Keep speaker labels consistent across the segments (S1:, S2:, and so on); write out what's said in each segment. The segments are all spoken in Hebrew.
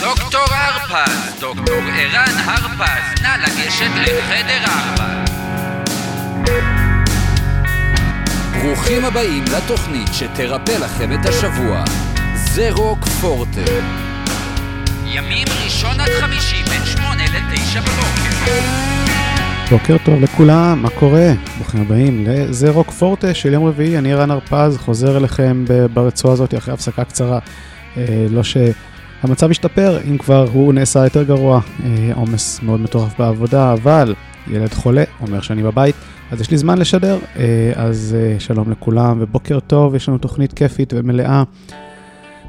S1: דוקטור הרפז, דוקטור ערן הרפז, נא לגשת לחדר ארבע. ברוכים הבאים לתוכנית שתרפא לכם את השבוע. זה רוק פורטה. ימים ראשון עד חמישי בין שמונה לתשע בבוקר.
S2: בוקר טוב לכולם, מה קורה? ברוכים הבאים לזה רוק פורטה של יום רביעי, אני רן הרפז, חוזר אליכם ברצועה הזאת אחרי הפסקה קצרה. אה, לא שהמצב השתפר, אם כבר הוא נעשה יותר גרוע, אה, עומס מאוד מטורף בעבודה, אבל ילד חולה, אומר שאני בבית, אז יש לי זמן לשדר, אה, אז אה, שלום לכולם ובוקר טוב, יש לנו תוכנית כיפית ומלאה.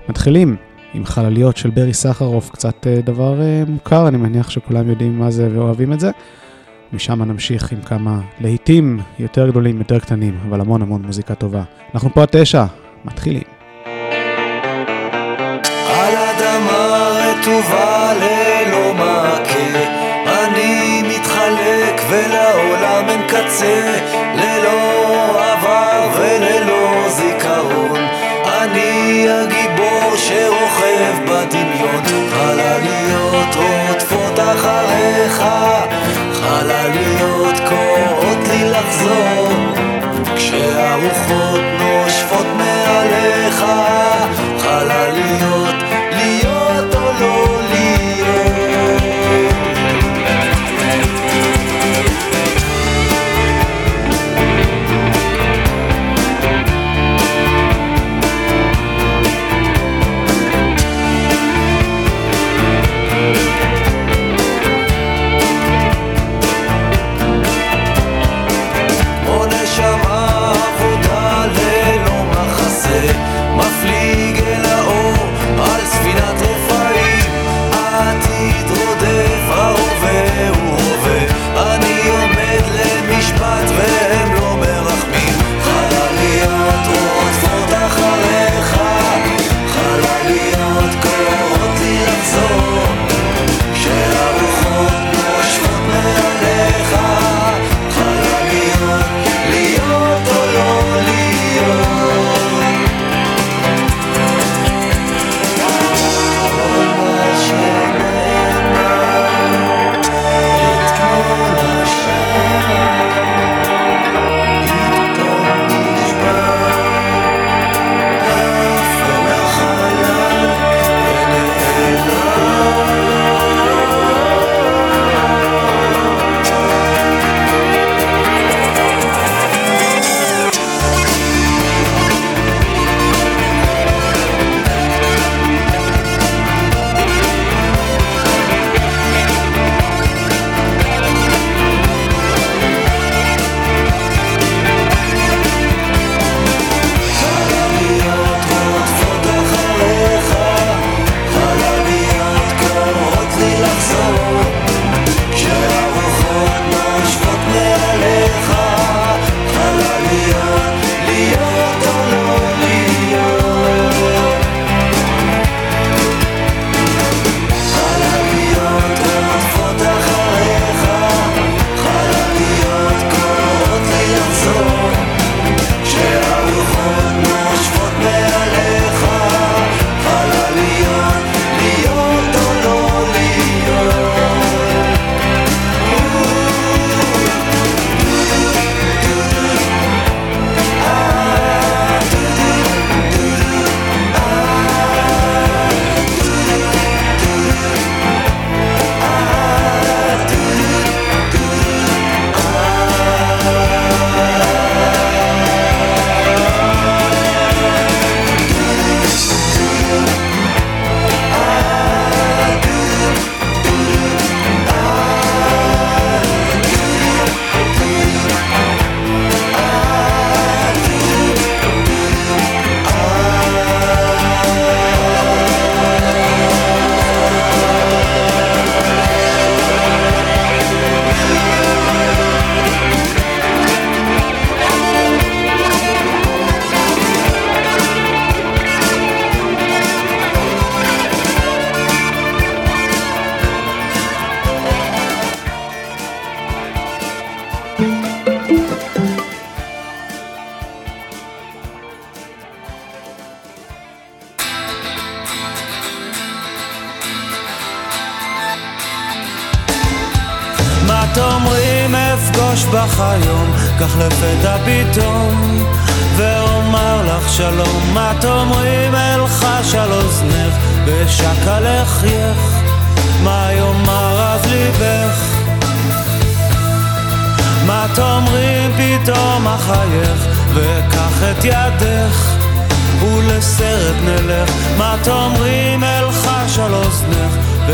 S2: מתחילים עם חלליות של ברי סחרוף, קצת אה, דבר אה, מוכר, אני מניח שכולם יודעים מה זה ואוהבים את זה. משם נמשיך עם כמה להיטים יותר גדולים, יותר קטנים, אבל המון המון מוזיקה טובה. אנחנו פה עד תשע, מתחילים.
S3: על אדמה רטובה ללא מעקה, אני מתחלק ולעולם אין קצה, ללא עבר וללא זיכרון. אני הגיבור שרוכב בדמיון, חלליות רודפות אחריך, כשהרוחות נושפות מעליך, חלליות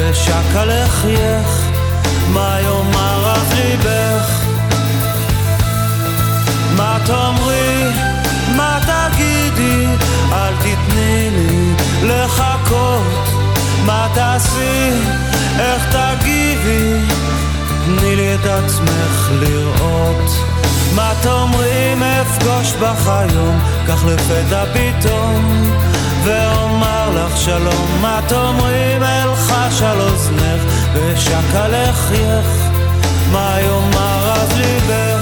S4: אוזנך, ושקע לחייך, מה יאמר אז ליבך? מה תאמרי, מה תגידי, אל תתני לי לחכות, מה תעשי, איך תגיבי, תני לי את עצמך לראות. מה תאמרים אפגוש בך היום, כך לפתע פתאום, ואומר לך שלום. מה תאמרים אלחש על אוזנך, ושקע לחייך, מה יאמר אז ליבך?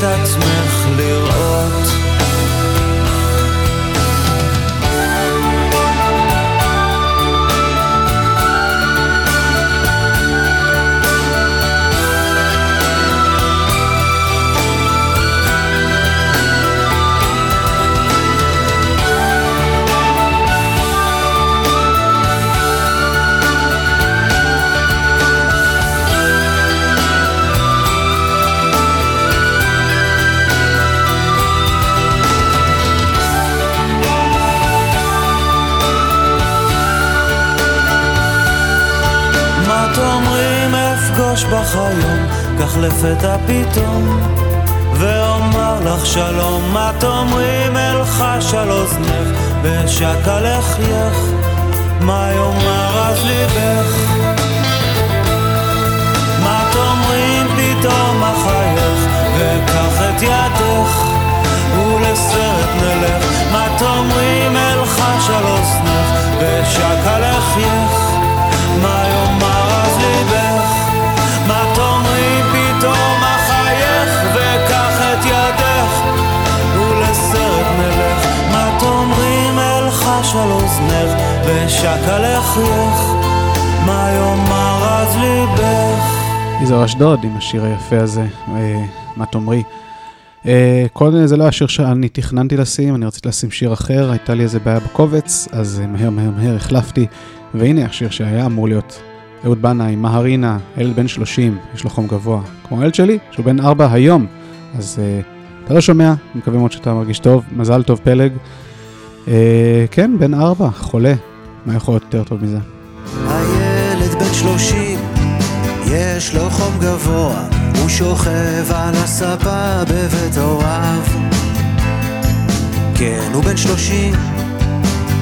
S4: תני כך לפתע פתאום, ואומר לך שלום, מה תאמרים אלחש על אוזנך, ושקע לחייך, מה יאמר אז ליבך? מה תאמרים פתאום אחייך, וקח את ידך, ולסרט נלך, מה תאמרים אלחש על אוזנך, ושקע לחייך, ושקע לחייך מה יאמר אז ליבך
S2: יזהר אשדוד עם השיר היפה הזה, אה, מה תאמרי. אה, קודם זה לא השיר שאני תכננתי לשים, אני רציתי לשים שיר אחר, הייתה לי איזה בעיה בקובץ, אז מהר מהר מהר החלפתי, והנה השיר שהיה אמור להיות אהוד בנאי, מהרינה, ילד בן 30, יש לו חום גבוה, כמו הילד שלי, שהוא בן 4 היום, אז uh, אתה לא שומע, מקווה מאוד שאתה מרגיש טוב, מזל טוב פלג. Uh, כן, בן 4, חולה, מה יכול להיות יותר טוב מזה?
S4: הילד בן 30, יש לו חום גבוה, הוא שוכב על הספה בבית הוריו. כן, הוא בן 30,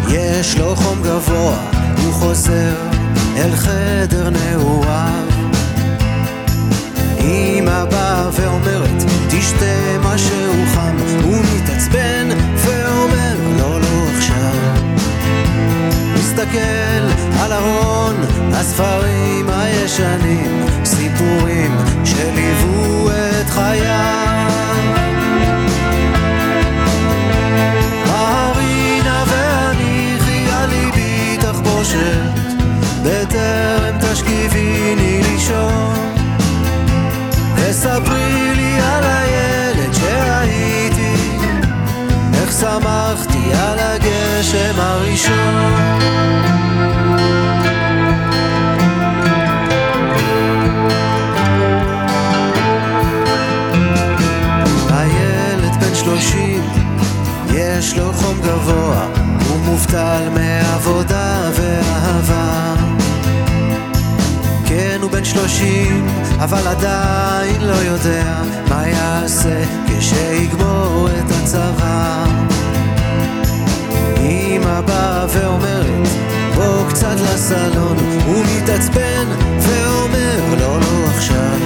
S4: יש לו חום גבוה, הוא חוזר אל חדר נעוריו. אמא באה ואומרת, תשתה משהו חם, הוא מתעצבן ואומר, לא, לא. מסתכל על ארון הספרים הישנים, סיפורים שליוו את חייו. 50, אבל עדיין לא יודע מה יעשה כשיגמור את הצבא. אמא באה ואומרת, בוא קצת לסלון, הוא מתעצבן ואומר, לא, לא עכשיו.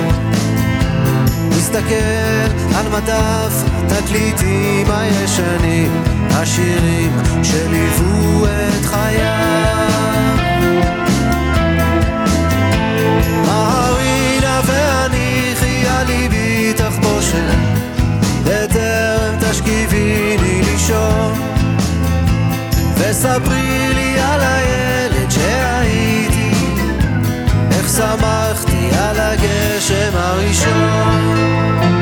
S4: מסתכל על מדף התקליטים הישנים, השירים שליוו את חייו. חושב, בטרם תשכיביני לישון, וספרי לי על הילד שהייתי, איך שמחתי על הגשם הראשון.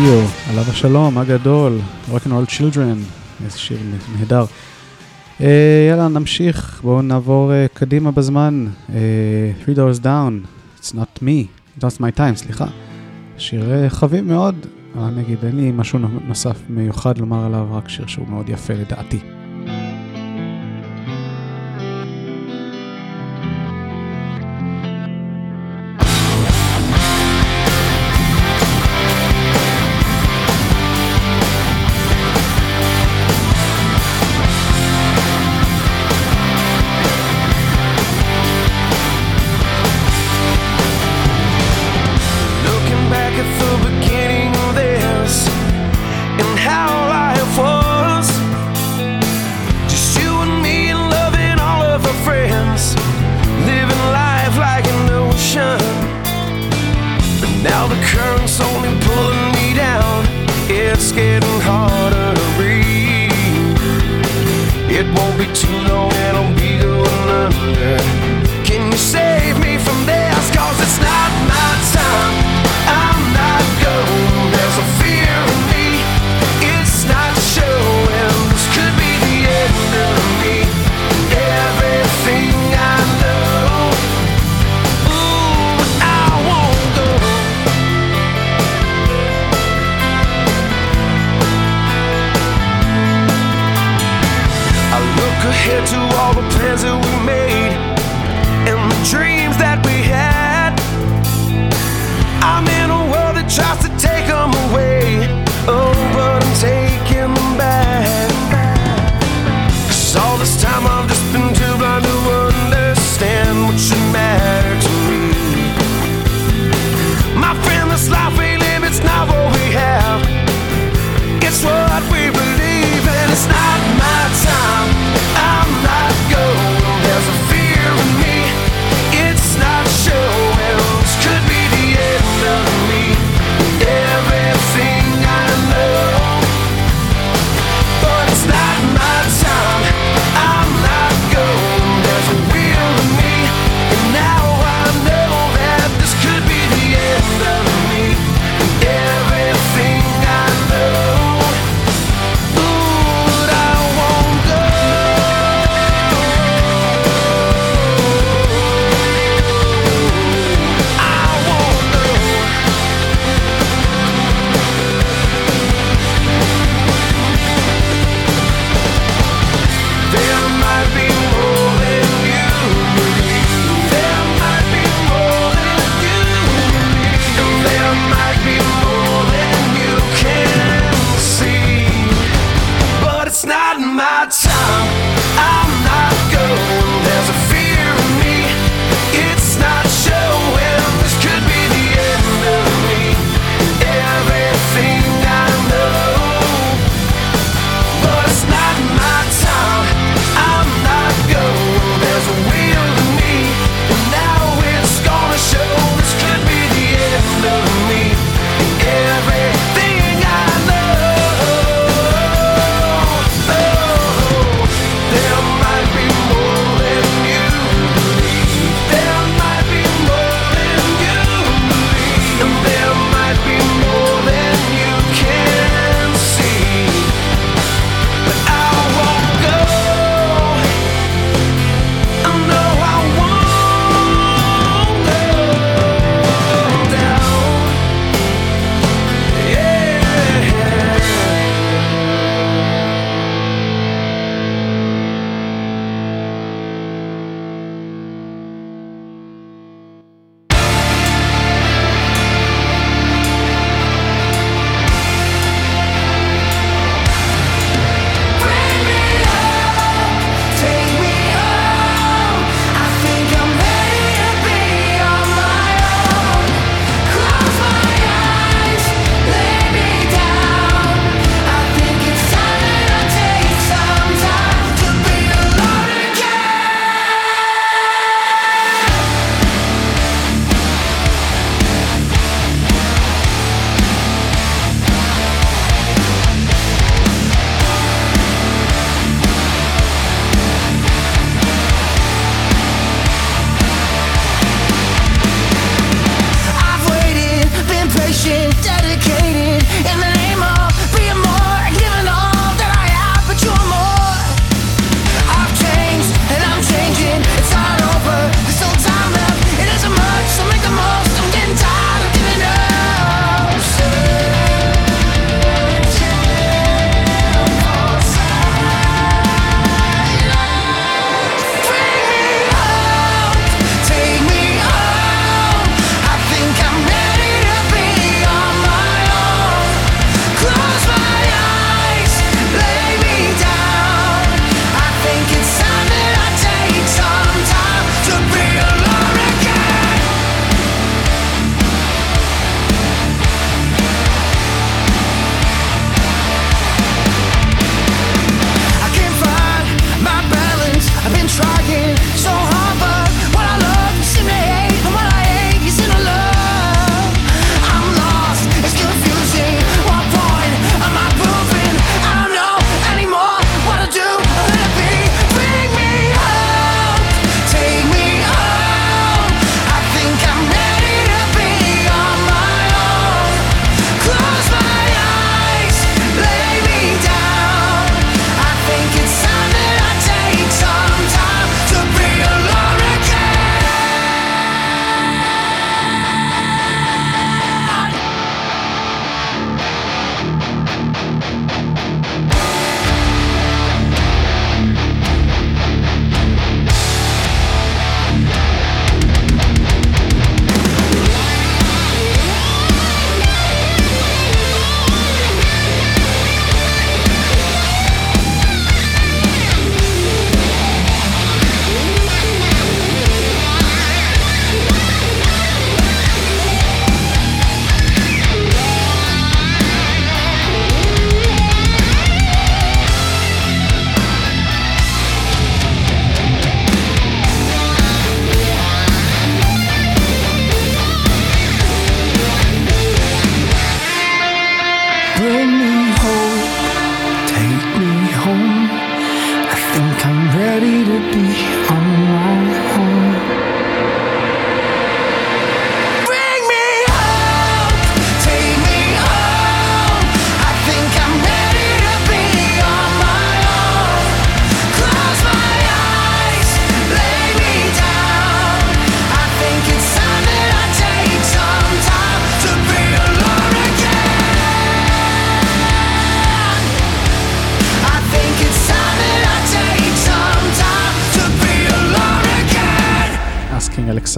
S5: דיו, עליו השלום הגדול, Rock and Roll Children, איזה שיר נהדר. Uh, יאללה, נמשיך, בואו נעבור uh, קדימה בזמן. Uh, Three Doors Down, It's Not Me, Not My Time, סליחה. שיר uh, חביב מאוד, אני אגיד, אין לי משהו נוסף מיוחד לומר עליו, רק שיר שהוא מאוד יפה לדעתי.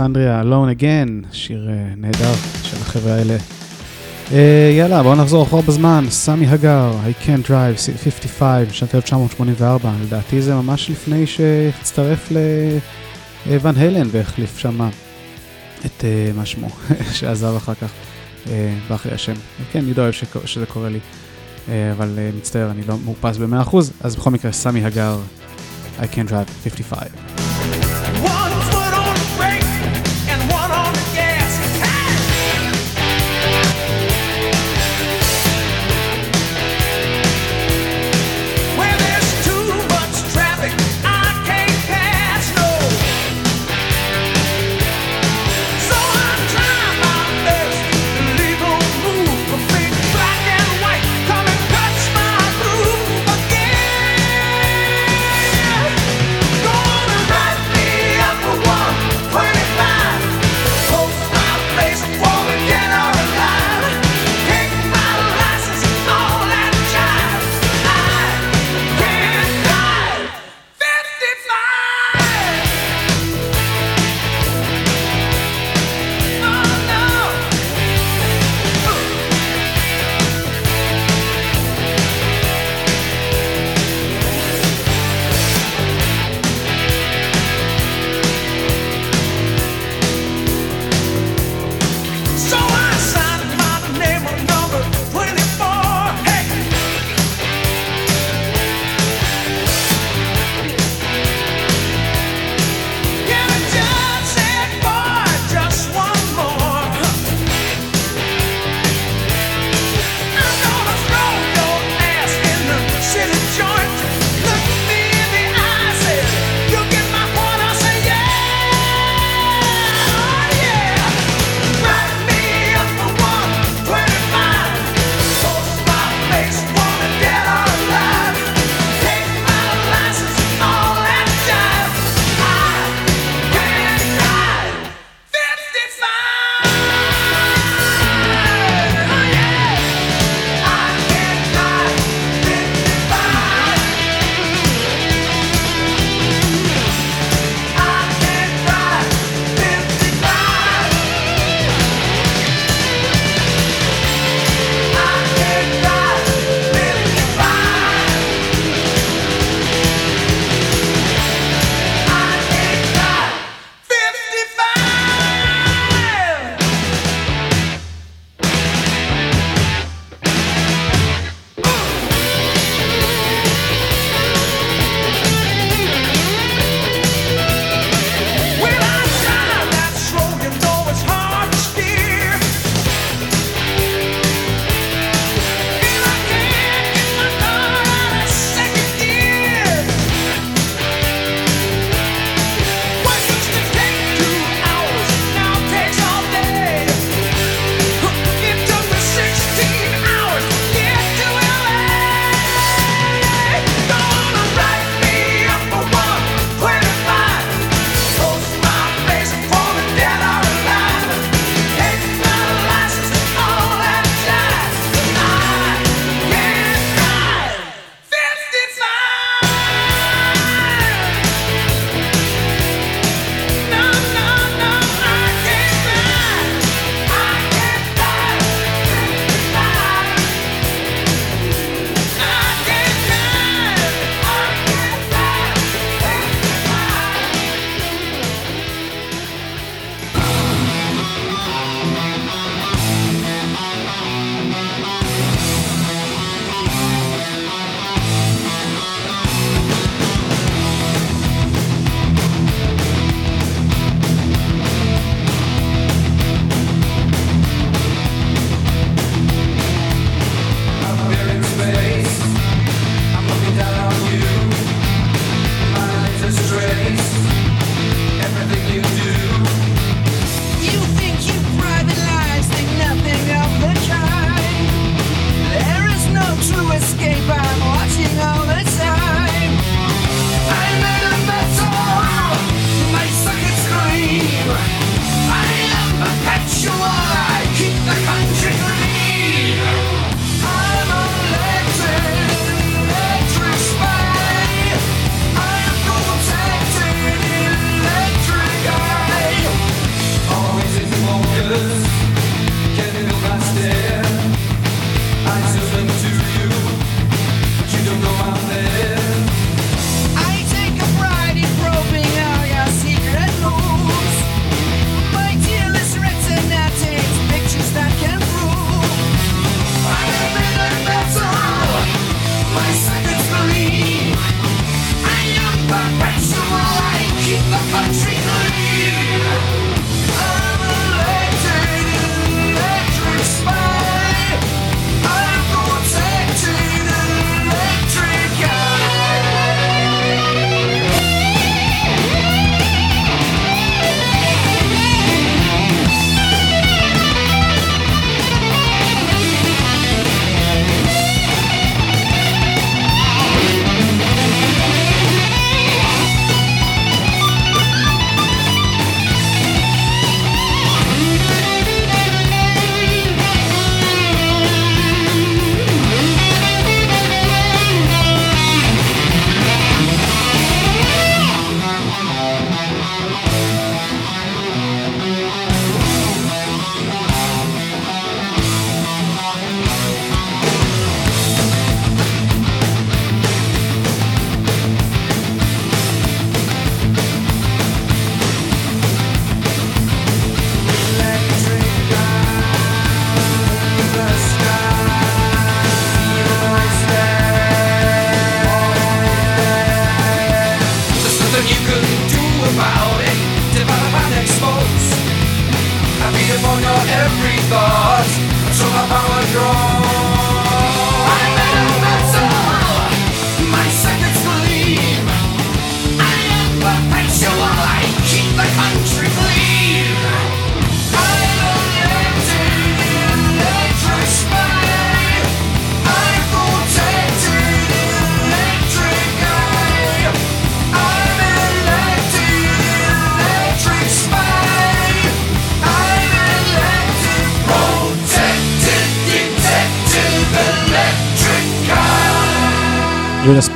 S2: אלכסנדריה, Alone Again, שיר uh, נהדר של החבר'ה האלה. Uh, יאללה, בואו נחזור אחורה בזמן, סמי הגר, I Can't Drive, 55, שנת 1984, לדעתי זה ממש לפני שהצטרף לוואן הלן והחליף שם את uh, מה שמו, שעזב אחר כך, uh, ברח לי השם. כן, אני לא אוהב שזה קורה לי, uh, אבל uh, מצטער, אני לא מאופס ב-100%, אז בכל מקרה, סמי הגר, I Can't Drive, 55.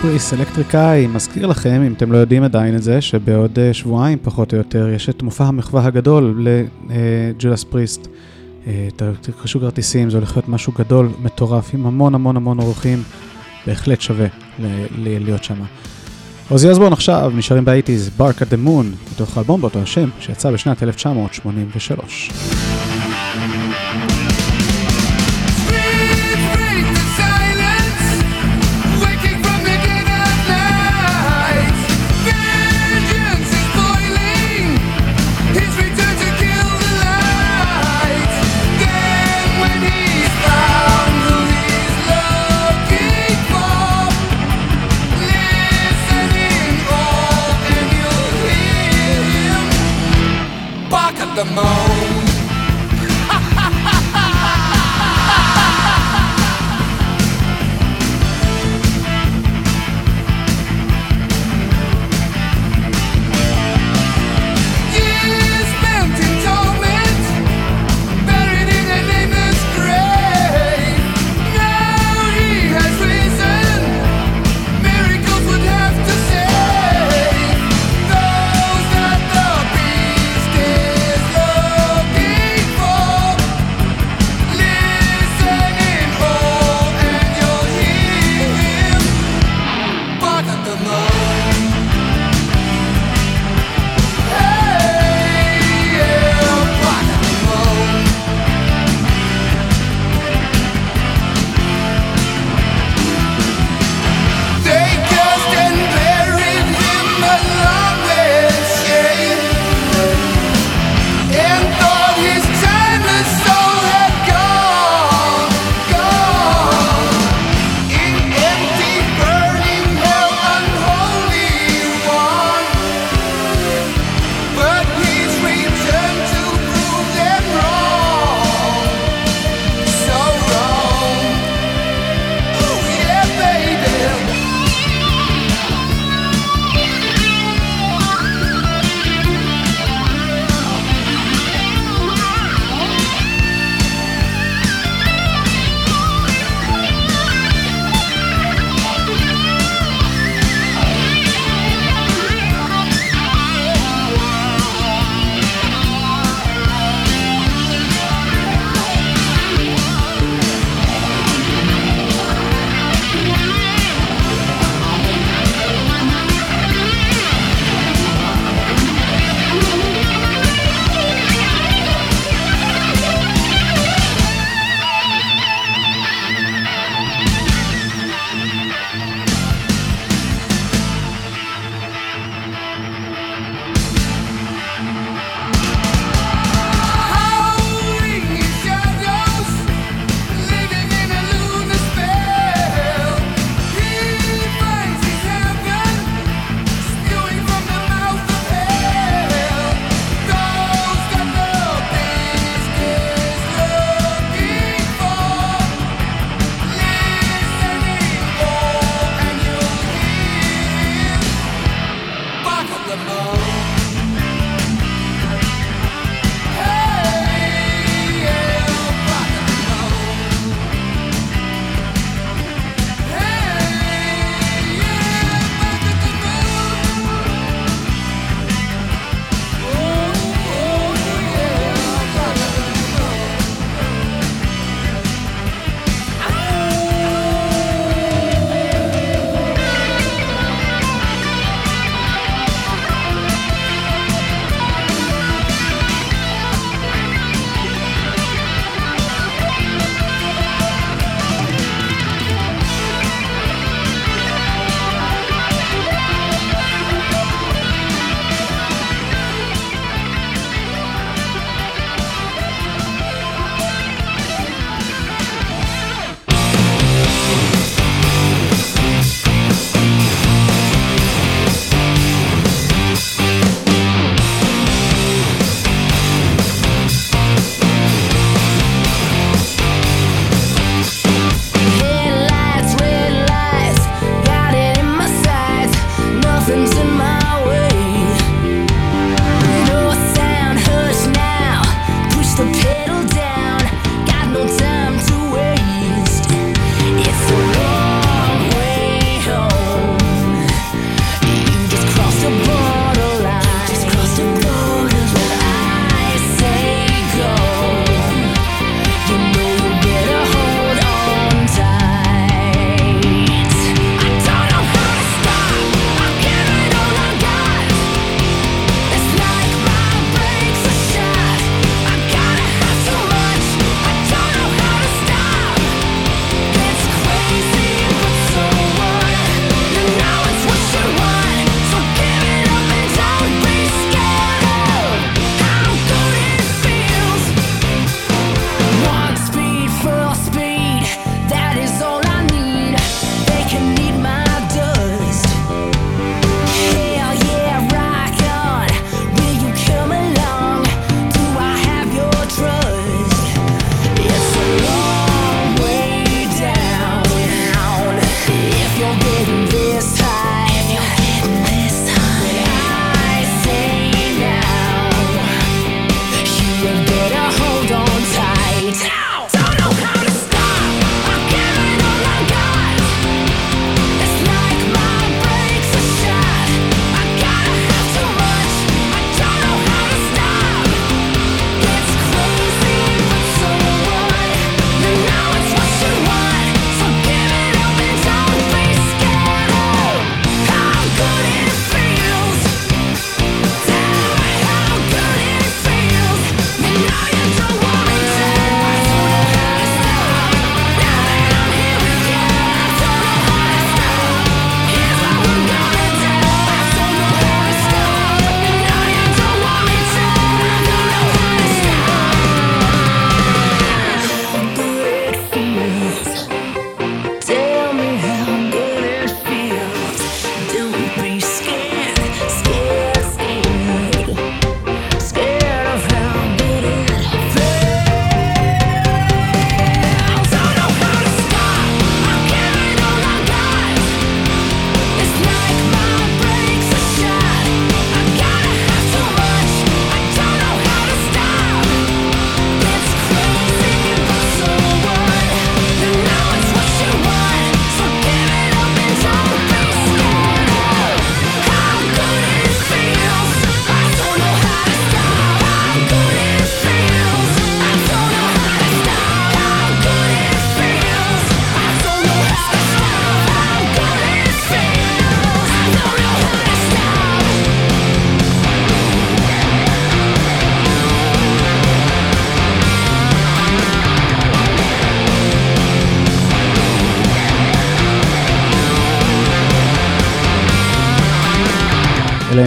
S2: priest, Electric Eye, מזכיר לכם, אם אתם לא יודעים עדיין את זה, שבעוד אה, שבועיים פחות או יותר יש את מופע המחווה הגדול לג'ודס פריסט. תרכשו כרטיסים, זה הולך להיות משהו גדול, מטורף, עם המון המון המון אורחים, בהחלט שווה להיות שם. אוזי אוסבורן עכשיו נשארים באייטיז, Bark at the Moon, מתוך האלבום באותו השם, שיצא בשנת 1983.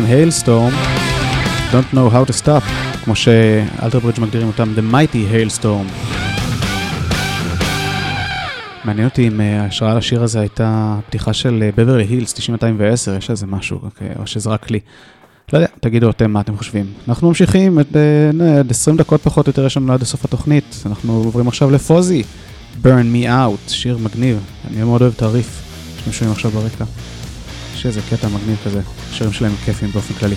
S6: היילסטורם, Don't know how to stop, כמו שאלתרברידג' מגדירים אותם, The Mighty Hailstorm. מעניין אותי אם אה, ההשראה לשיר הזה הייתה פתיחה של בברלי הילס 9210, יש איזה משהו, אוקיי, או שזה רק לי. לא יודע, תגידו אתם מה אתם חושבים. אנחנו ממשיכים, אה, עד 20 דקות פחות או יותר יש לנו עד לסוף התוכנית. אנחנו עוברים עכשיו לפוזי, Burn Me Out, שיר מגניב. אני מאוד אוהב את הריף שאתם שומעים עכשיו ברקע. יש איזה קטע מגניב כזה, השירים שלהם כיפים באופן כללי.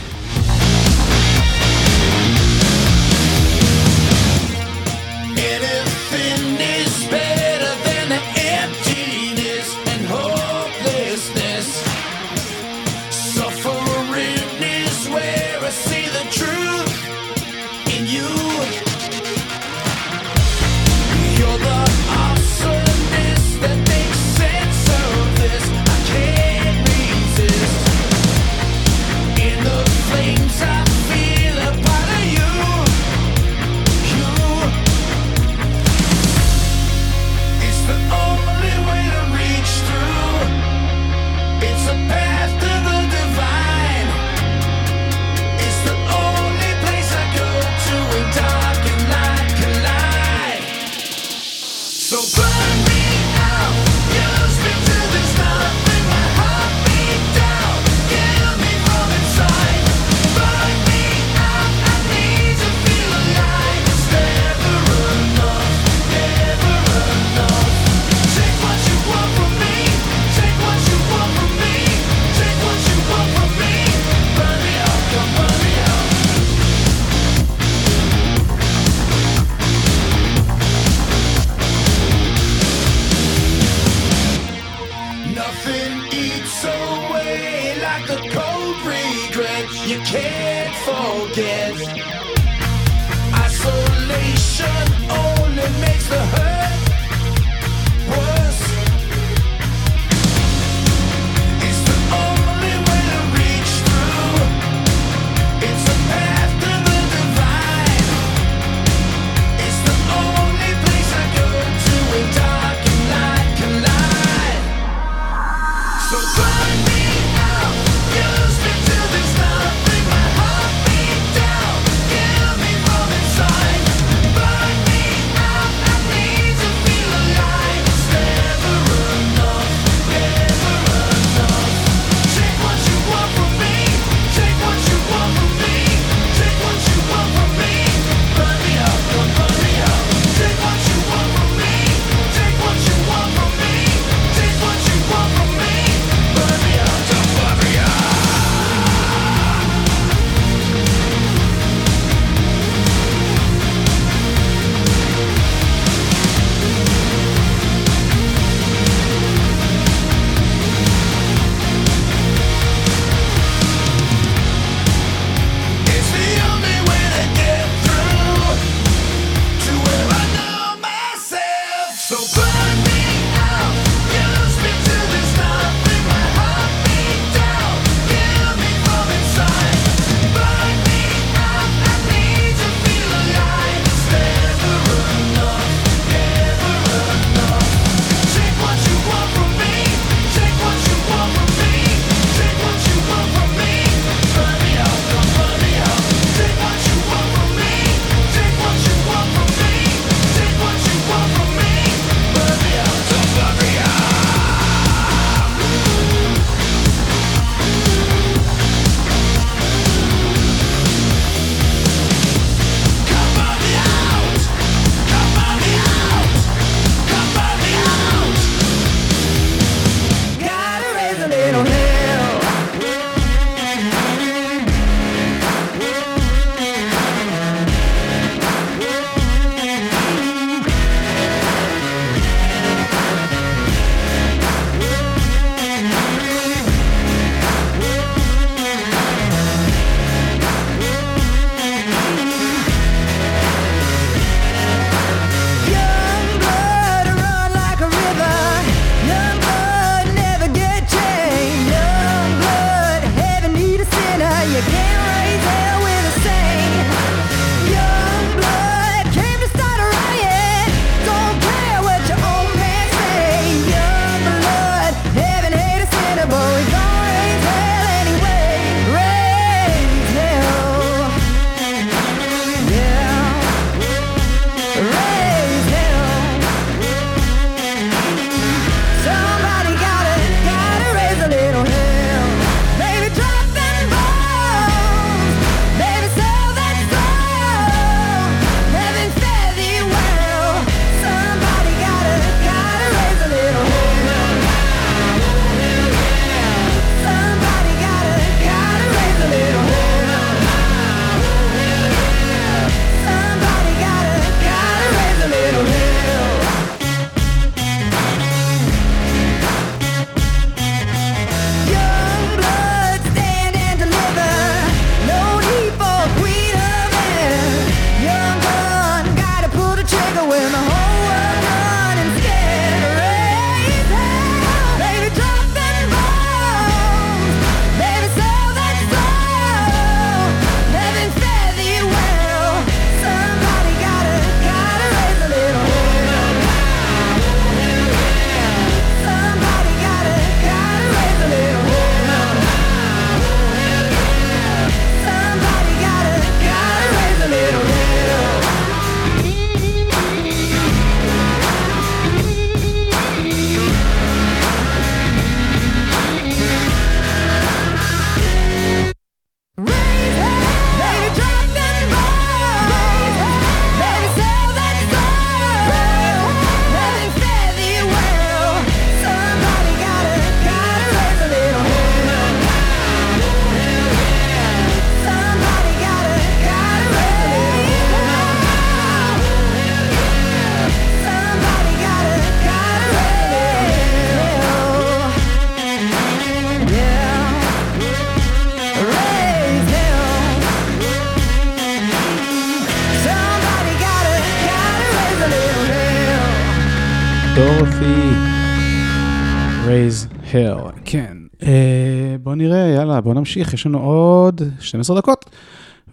S7: יאללה, בוא נמשיך, יש לנו עוד 12 דקות,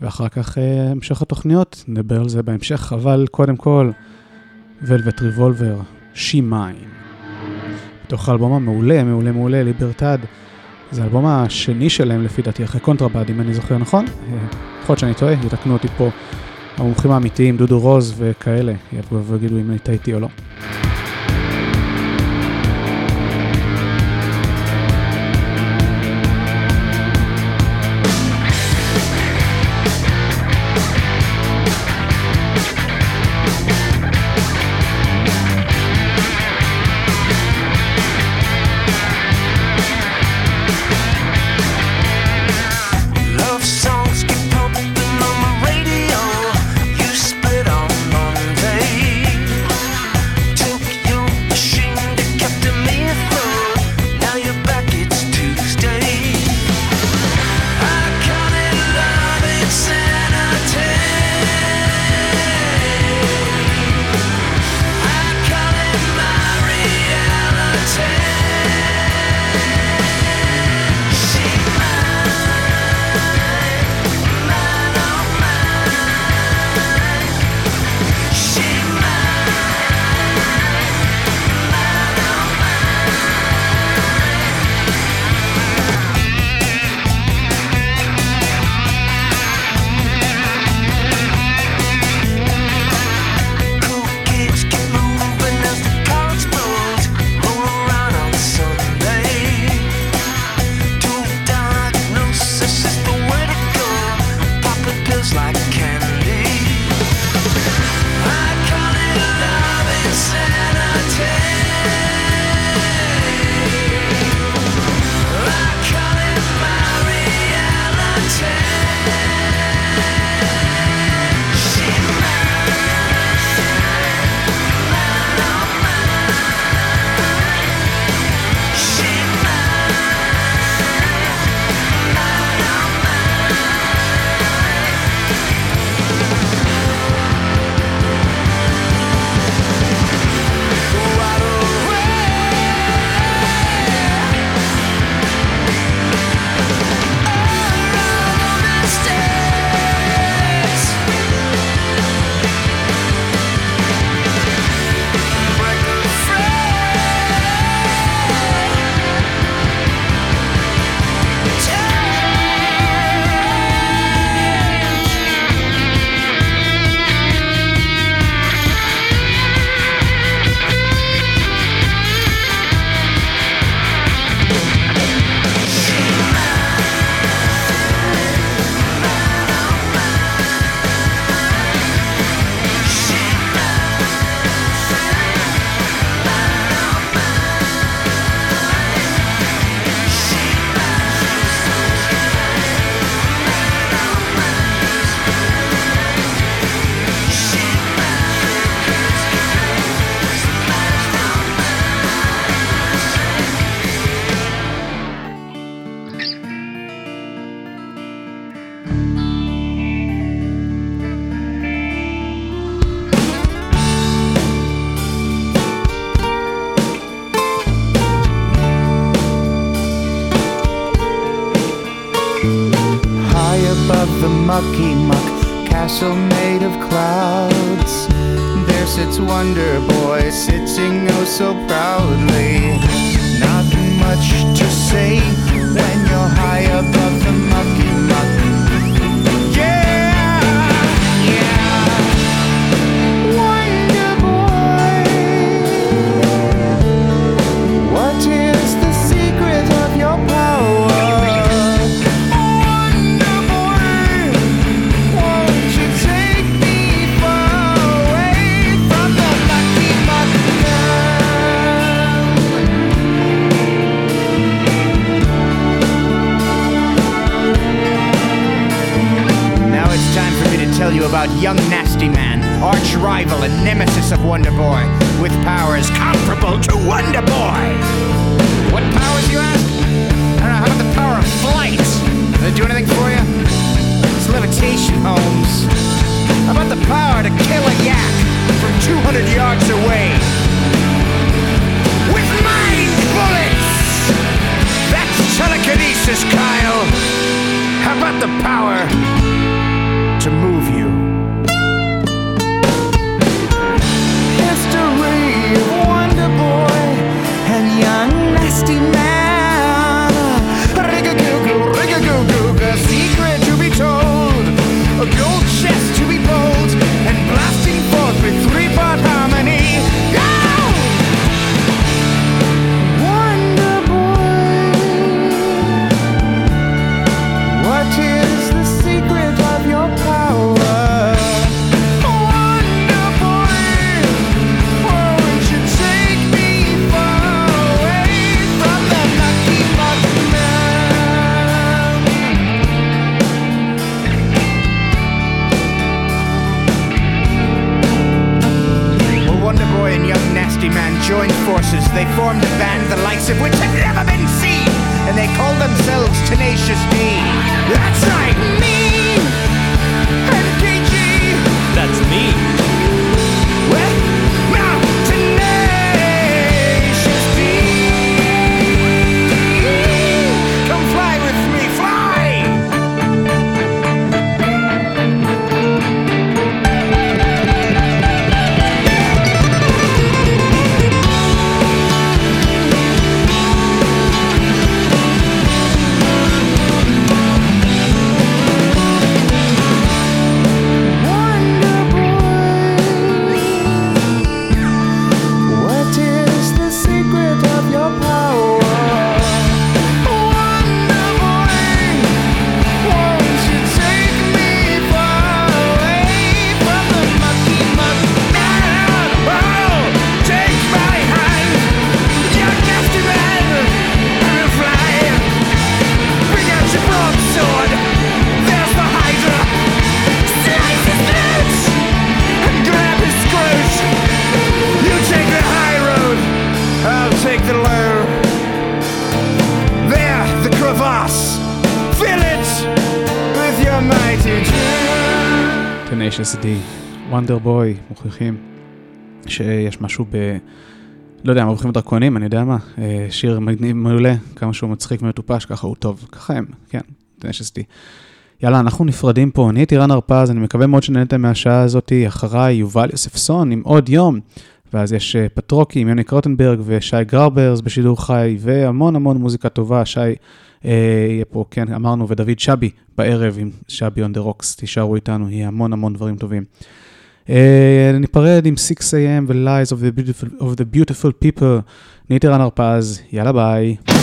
S7: ואחר כך uh, המשך התוכניות, נדבר על זה בהמשך, אבל קודם כל, ולווט ריבולבר, She Mine. בתוך האלבום המעולה, מעולה מעולה, ליברטד. זה האלבום השני שלהם לפי דעתי, אחרי קונטרבד, אם אני זוכר נכון. יכול להיות שאני טועה, יתקנו אותי פה המומחים האמיתיים, דודו רוז וכאלה, ויגידו אם היית איתי או לא.
S8: about young Nasty Man, arch rival and nemesis of Wonder Boy,
S9: with powers
S8: comparable to Wonder Boy. What powers, you ask? I don't know. How about the power of flight? Does it do anything for you? It's levitation, Holmes. How about the power to kill a yak from 200 yards away? With mind bullets! That's telekinesis, Kyle! How about the power? you wonder boy and young nasty man. They formed a band the likes of which had never been seen, and they called
S7: themselves Tenacious וונדר בוי, מוכיחים שיש משהו ב... לא יודע, מבריחים דרקונים, אני יודע מה, אה, שיר מגניב מעולה, כמה שהוא מצחיק ומטופש, ככה הוא טוב, ככה הם, כן, D. יאללה, אנחנו נפרדים פה, אני הייתי רן הרפז, אני מקווה מאוד שנהנתם מהשעה הזאת, אחריי יובל יוספסון עם עוד יום, ואז יש אה, פטרוקי עם יוני קרוטנברג ושי גרברס בשידור חי, והמון המון מוזיקה טובה, שי אה, יהיה פה, כן, אמרנו, ודוד שבי בערב עם שבי on the rocks, תישארו איתנו, יהיה המון המון דברים טובים. אה, ניפרד עם 6am ו-Lies of the beautiful, of the beautiful people, אני הייתי רן הרפז, יאללה ביי.